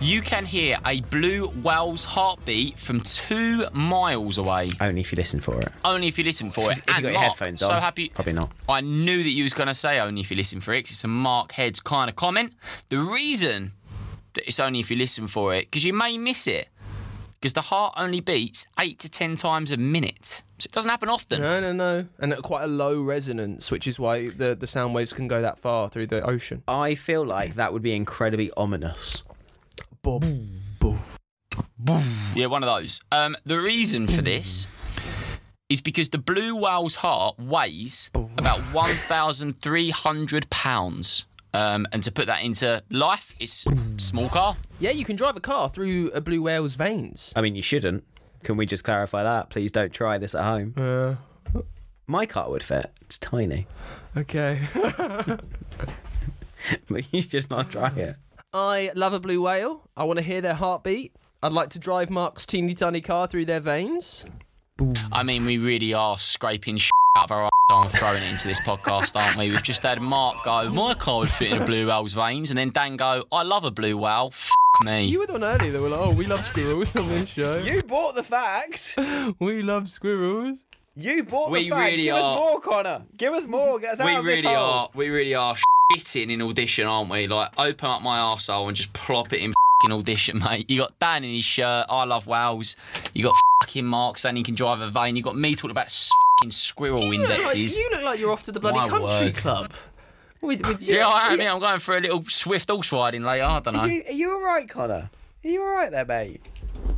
You can hear a blue whale's heartbeat from two miles away. Only if you listen for it. Only if you listen for it. If you and got your Mark, headphones so happy. probably not. I knew that you was going to say only if you listen for it. 'cause it's a Mark Heads kind of comment. The reason that it's only if you listen for it because you may miss it because the heart only beats eight to ten times a minute. So it doesn't happen often. No, no, no. And at quite a low resonance, which is why the, the sound waves can go that far through the ocean. I feel like that would be incredibly ominous. Bob. Yeah, one of those. Um, the reason for this is because the blue whale's heart weighs about 1,300 pounds. Um, and to put that into life, it's a small car. Yeah, you can drive a car through a blue whale's veins. I mean, you shouldn't. Can we just clarify that? Please don't try this at home. Uh, My car would fit. It's tiny. okay. But you just not try it. I love a blue whale. I want to hear their heartbeat. I'd like to drive Mark's teeny tiny car through their veins. I mean, we really are scraping shit out of our ass and throwing it into this podcast, aren't we? We've just had Mark go, my car would fit in a blue whale's veins, and then Dan go, I love a blue whale. F me. You were the one earlier that were like, oh, we love squirrels on this show. You bought the fact. We love squirrels. You bought We the fact. really Give are- us more, Connor. Give us more. Get us out we of this really hole. are. We really are shitting in audition, aren't we? Like, open up my arsehole and just plop it in fucking audition, mate. You got Dan in his shirt. I love whales. You got fucking Mark saying he can drive a van. You got me talking about s- fucking squirrel You look, like, indexes. you look like you're off to the bloody My country word. club. With, with yeah, I am. Yeah, I'm going for a little swift horse riding later. I don't know. Are you, are you all right, Connor? Are you all right there, mate?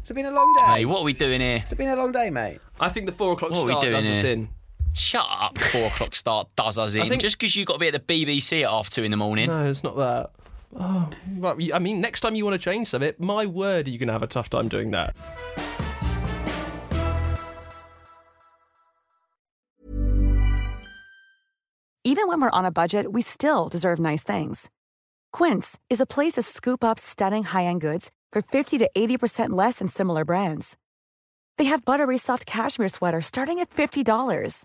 It's been a long day. Hey, what are we doing here? It's been a long day, mate. I think the four o'clock What are start doing does us in. Shut up. Four o'clock start does us in. think- Just because you've got to be at the BBC at half two in the morning. No, it's not that. Oh, right. I mean, next time you want to change something, my word, are you going to have a tough time doing that? Even when we're on a budget, we still deserve nice things. Quince is a place to scoop up stunning high-end goods for 50 to 80% less than similar brands. They have buttery soft cashmere sweaters starting at $50,